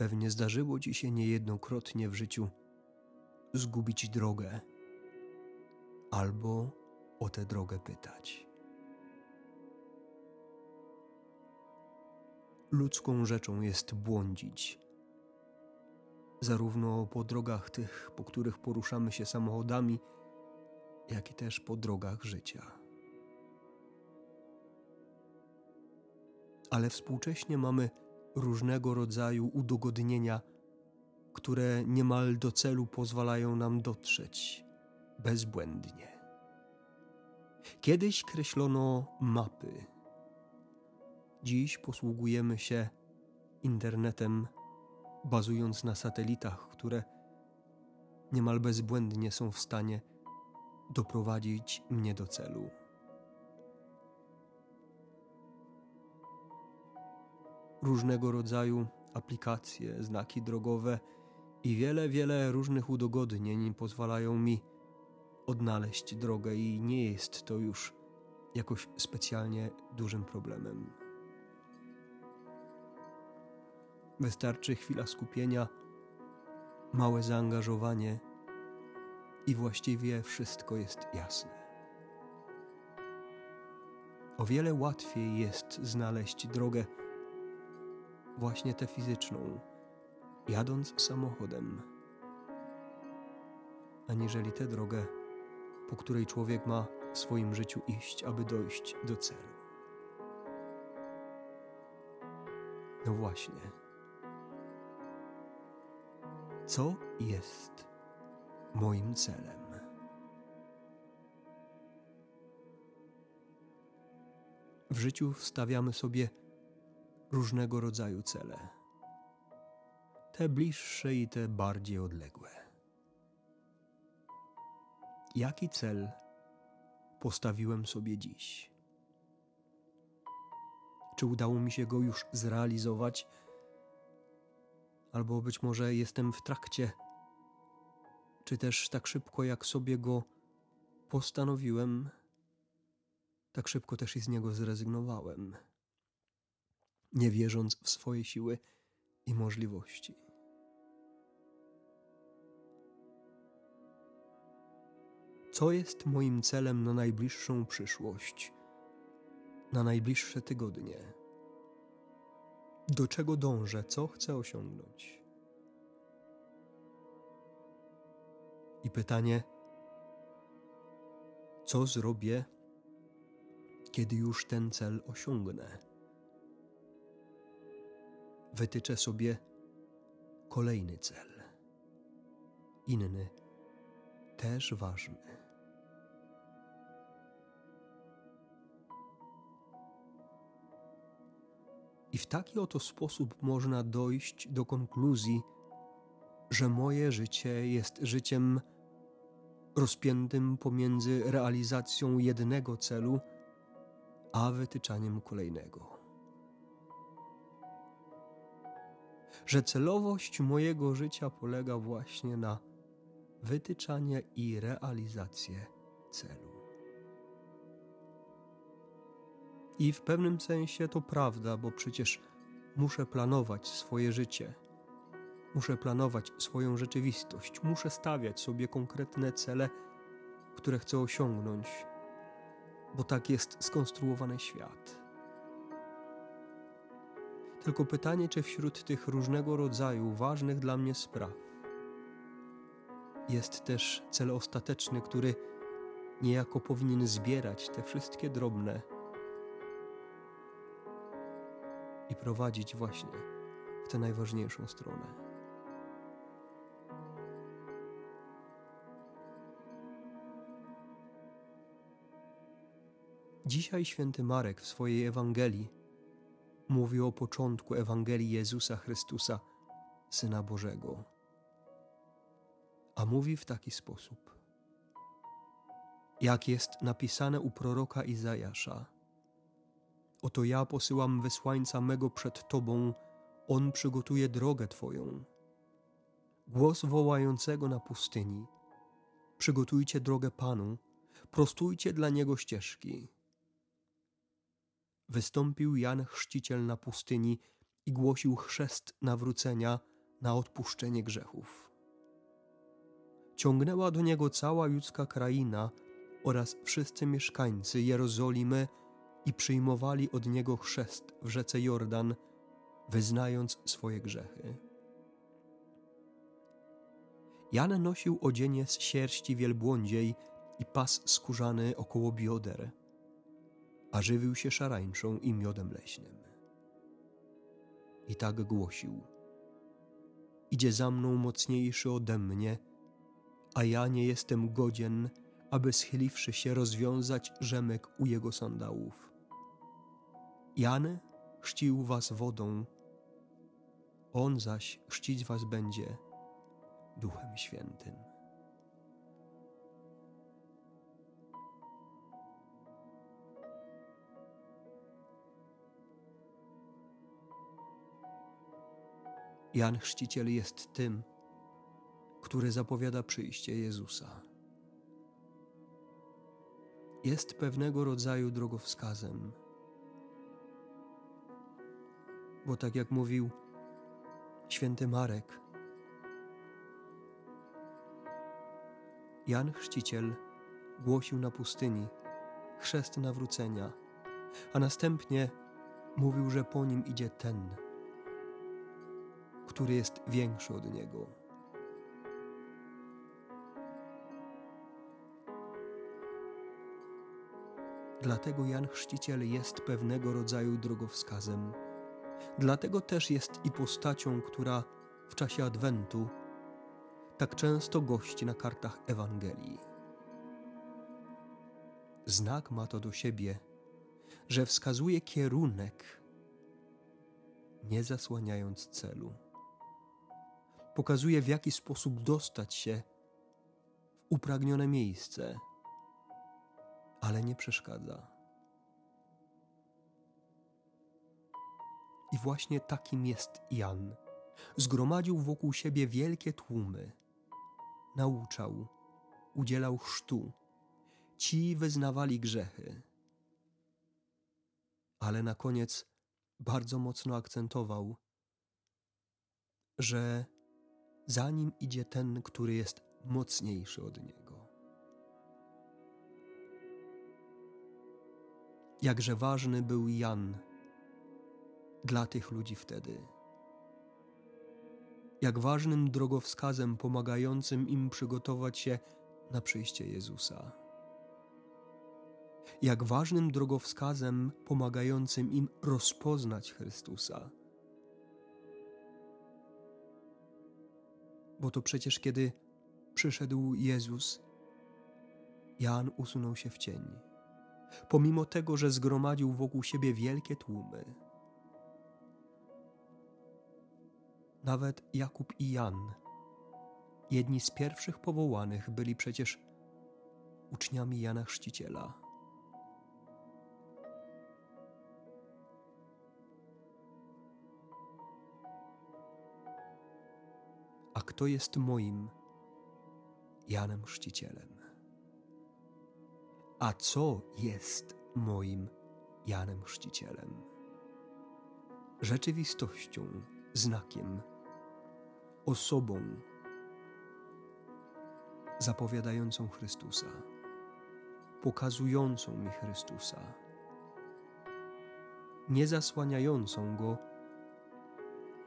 Pewnie zdarzyło ci się niejednokrotnie w życiu zgubić drogę albo o tę drogę pytać. Ludzką rzeczą jest błądzić, zarówno po drogach tych, po których poruszamy się samochodami, jak i też po drogach życia. Ale współcześnie mamy różnego rodzaju udogodnienia, które niemal do celu pozwalają nam dotrzeć bezbłędnie. Kiedyś kreślono mapy. Dziś posługujemy się internetem, bazując na satelitach, które niemal bezbłędnie są w stanie doprowadzić mnie do celu. Różnego rodzaju aplikacje, znaki drogowe i wiele, wiele różnych udogodnień pozwalają mi odnaleźć drogę, i nie jest to już jakoś specjalnie dużym problemem. Wystarczy chwila skupienia, małe zaangażowanie i właściwie wszystko jest jasne. O wiele łatwiej jest znaleźć drogę, właśnie tę fizyczną, jadąc samochodem, aniżeli tę drogę, po której człowiek ma w swoim życiu iść, aby dojść do celu. No właśnie. Co jest moim celem? W życiu wstawiamy sobie różnego rodzaju cele, te bliższe i te bardziej odległe. Jaki cel postawiłem sobie dziś? Czy udało mi się go już zrealizować? Albo być może jestem w trakcie, czy też tak szybko jak sobie go postanowiłem, tak szybko też i z niego zrezygnowałem, nie wierząc w swoje siły i możliwości. Co jest moim celem na najbliższą przyszłość, na najbliższe tygodnie? Do czego dążę, co chcę osiągnąć? I pytanie, co zrobię, kiedy już ten cel osiągnę? Wytyczę sobie kolejny cel, inny, też ważny. I w taki oto sposób można dojść do konkluzji, że moje życie jest życiem rozpiętym pomiędzy realizacją jednego celu a wytyczaniem kolejnego. Że celowość mojego życia polega właśnie na wytyczanie i realizację celu. I w pewnym sensie to prawda, bo przecież muszę planować swoje życie, muszę planować swoją rzeczywistość, muszę stawiać sobie konkretne cele, które chcę osiągnąć, bo tak jest skonstruowany świat. Tylko pytanie, czy wśród tych różnego rodzaju ważnych dla mnie spraw jest też cel ostateczny, który niejako powinien zbierać te wszystkie drobne i prowadzić właśnie w tę najważniejszą stronę. Dzisiaj święty Marek w swojej Ewangelii mówi o początku Ewangelii Jezusa Chrystusa, Syna Bożego. A mówi w taki sposób. Jak jest napisane u proroka Izajasza – Oto ja posyłam wysłańca mego przed Tobą, on przygotuje drogę Twoją. Głos wołającego na pustyni: Przygotujcie drogę Panu, prostujcie dla niego ścieżki. Wystąpił Jan Chrzciciel na pustyni i głosił chrzest nawrócenia na odpuszczenie grzechów. Ciągnęła do niego cała ludzka kraina oraz wszyscy mieszkańcy Jerozolimy i przyjmowali od niego chrzest w rzece Jordan, wyznając swoje grzechy. Jan nosił odzienie z sierści wielbłądziej i pas skórzany około bioder, a żywił się szarańczą i miodem leśnym. I tak głosił: Idzie za mną mocniejszy ode mnie, a ja nie jestem godzien, aby schyliwszy się rozwiązać rzemek u jego sandałów. Jan chrzcił was wodą, on zaś chrzcić was będzie Duchem Świętym. Jan Chrzciciel jest tym, który zapowiada przyjście Jezusa. Jest pewnego rodzaju drogowskazem, bo tak jak mówił święty Marek, Jan Chrzciciel głosił na pustyni chrzest nawrócenia, a następnie mówił, że po nim idzie ten, który jest większy od niego. Dlatego Jan Chrzciciel jest pewnego rodzaju drogowskazem. Dlatego też jest i postacią, która w czasie Adwentu tak często gości na kartach Ewangelii. Znak ma to do siebie, że wskazuje kierunek, nie zasłaniając celu. Pokazuje, w jaki sposób dostać się w upragnione miejsce, ale nie przeszkadza. I właśnie takim jest Jan. Zgromadził wokół siebie wielkie tłumy nauczał, udzielał chrztu. Ci wyznawali grzechy. Ale na koniec bardzo mocno akcentował, że za nim idzie ten, który jest mocniejszy od niego. Jakże ważny był Jan dla tych ludzi wtedy jak ważnym drogowskazem pomagającym im przygotować się na przyjście Jezusa. Jak ważnym drogowskazem pomagającym im rozpoznać Chrystusa. Bo to przecież kiedy przyszedł Jezus, Jan usunął się w cień, pomimo tego, że zgromadził wokół siebie wielkie tłumy Nawet Jakub i Jan, jedni z pierwszych powołanych, byli przecież uczniami Jana Chrzciciela. Kto jest moim Janem Chrzcicielem? A co jest moim Janem Chrzcicielem? Rzeczywistością, znakiem, osobą zapowiadającą Chrystusa, pokazującą mi Chrystusa, nie zasłaniającą go,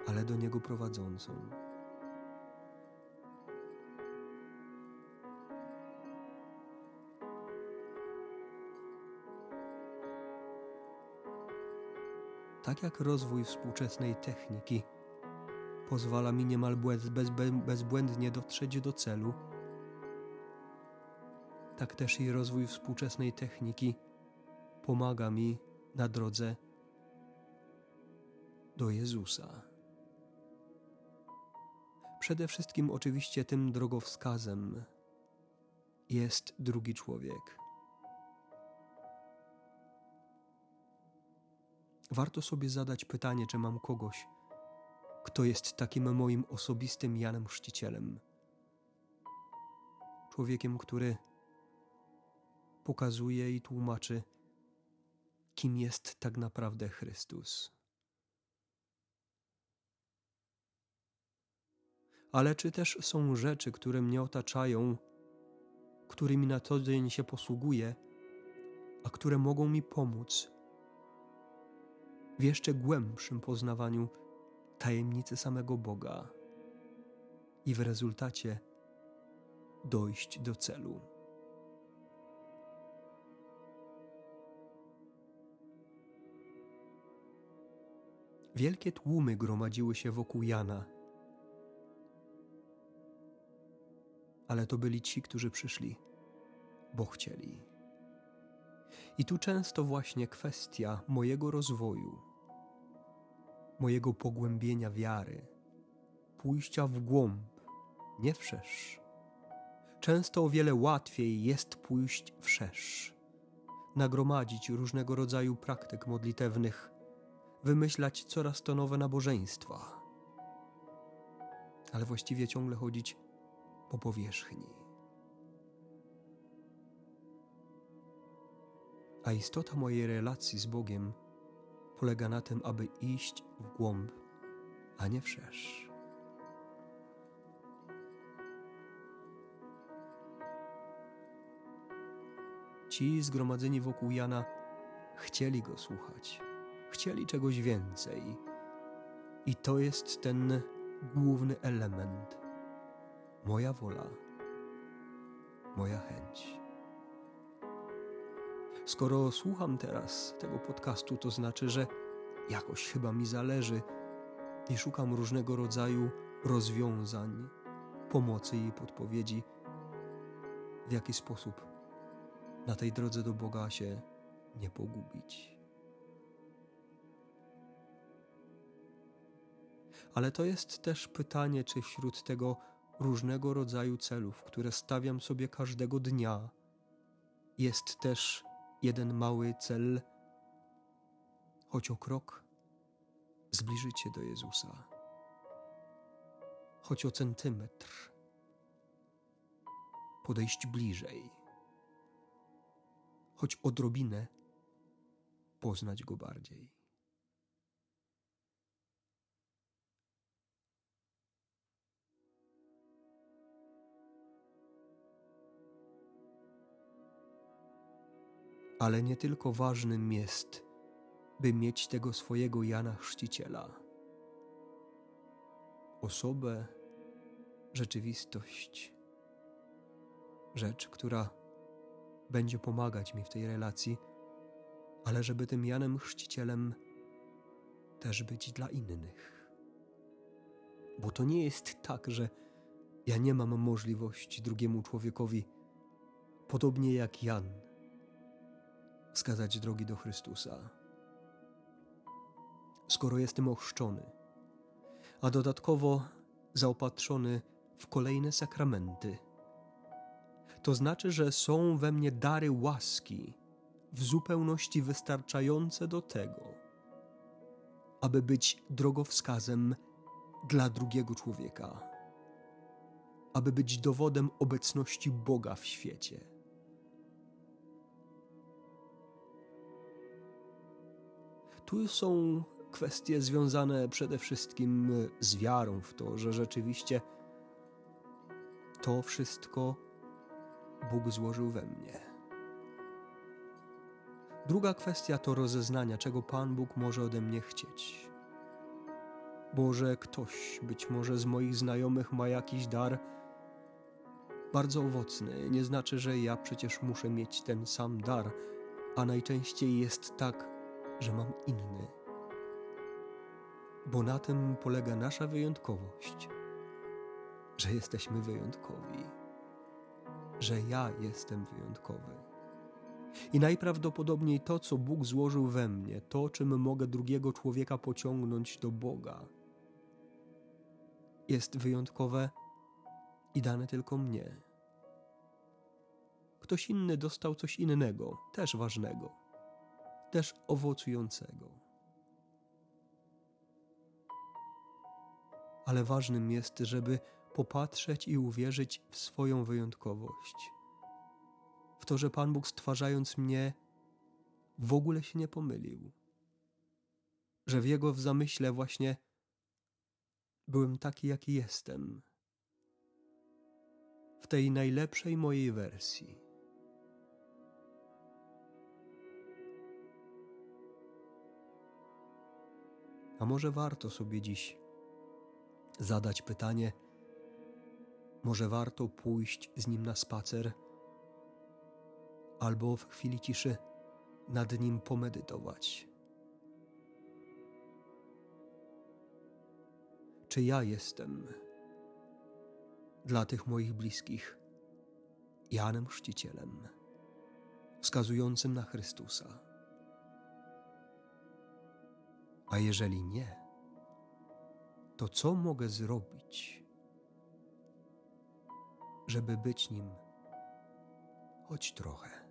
ale do niego prowadzącą. Tak jak rozwój współczesnej techniki pozwala mi niemal bez, bez, bezbłędnie dotrzeć do celu, tak też i rozwój współczesnej techniki pomaga mi na drodze do Jezusa. Przede wszystkim, oczywiście, tym drogowskazem jest drugi człowiek. Warto sobie zadać pytanie, czy mam kogoś, kto jest takim moim osobistym Janem Chrzcicielem. Człowiekiem, który pokazuje i tłumaczy, kim jest tak naprawdę Chrystus. ale czy też są rzeczy, które mnie otaczają, którymi na co dzień się posługuję, a które mogą mi pomóc w jeszcze głębszym poznawaniu tajemnicy samego Boga i w rezultacie dojść do celu. Wielkie tłumy gromadziły się wokół Jana. Ale to byli ci, którzy przyszli, bo chcieli. I tu często właśnie kwestia mojego rozwoju, mojego pogłębienia wiary, pójścia w głąb, nie wszerz. Często o wiele łatwiej jest pójść wszerz, nagromadzić różnego rodzaju praktyk modlitewnych, wymyślać coraz to nowe nabożeństwa, ale właściwie ciągle chodzić po powierzchni. A istota mojej relacji z Bogiem polega na tym, aby iść w głąb, a nie wszerz. Ci zgromadzeni wokół Jana chcieli go słuchać chcieli czegoś więcej. I to jest ten główny element. Moja wola, moja chęć. Skoro słucham teraz tego podcastu, to znaczy, że jakoś chyba mi zależy i szukam różnego rodzaju rozwiązań, pomocy i podpowiedzi, w jaki sposób na tej drodze do Boga się nie pogubić. Ale to jest też pytanie, czy wśród tego różnego rodzaju celów, które stawiam sobie każdego dnia, jest też jeden mały cel, choć o krok zbliżyć się do Jezusa, choć o centymetr podejść bliżej, choć odrobinę poznać Go bardziej. Ale nie tylko ważnym jest, by mieć tego swojego Jana Chrzciciela. Osobę, rzeczywistość, rzecz, która będzie pomagać mi w tej relacji, ale żeby tym Janem Chrzcicielem też być dla innych. Bo to nie jest tak, że ja nie mam możliwości drugiemu człowiekowi, podobnie jak Jan, wskazać drogi do Chrystusa. Skoro jestem ochrzczony, a dodatkowo zaopatrzony w kolejne sakramenty, to znaczy, że są we mnie dary łaski w zupełności wystarczające do tego, aby być drogowskazem dla drugiego człowieka, aby być dowodem obecności Boga w świecie Tu są kwestie związane przede wszystkim z wiarą w to, że rzeczywiście to wszystko Bóg złożył we mnie. Druga kwestia to rozeznania, czego Pan Bóg może ode mnie chcieć. Bo że ktoś, być może z moich znajomych, ma jakiś dar bardzo owocny, nie znaczy, że ja przecież muszę mieć ten sam dar, a najczęściej jest tak, że mam inny. Bo na tym polega nasza wyjątkowość, że jesteśmy wyjątkowi, że ja jestem wyjątkowy. I najprawdopodobniej to, co Bóg złożył we mnie, to, czym mogę drugiego człowieka pociągnąć do Boga, jest wyjątkowe i dane tylko mnie. Ktoś inny dostał coś innego, też ważnego też owocującego. Ale ważnym jest, żeby popatrzeć i uwierzyć w swoją wyjątkowość. W to, że Pan Bóg stwarzając mnie, w ogóle się nie pomylił. Że w Jego zamyśle właśnie byłem taki, jaki jestem, w tej najlepszej mojej wersji. A może warto sobie dziś zadać pytanie, może warto pójść z nim na spacer, albo w chwili ciszy nad nim pomedytować. Czy ja jestem dla tych moich bliskich Janem Chrzcicielem, wskazującym na Chrystusa? A jeżeli nie, to co mogę zrobić, żeby być nim choć trochę?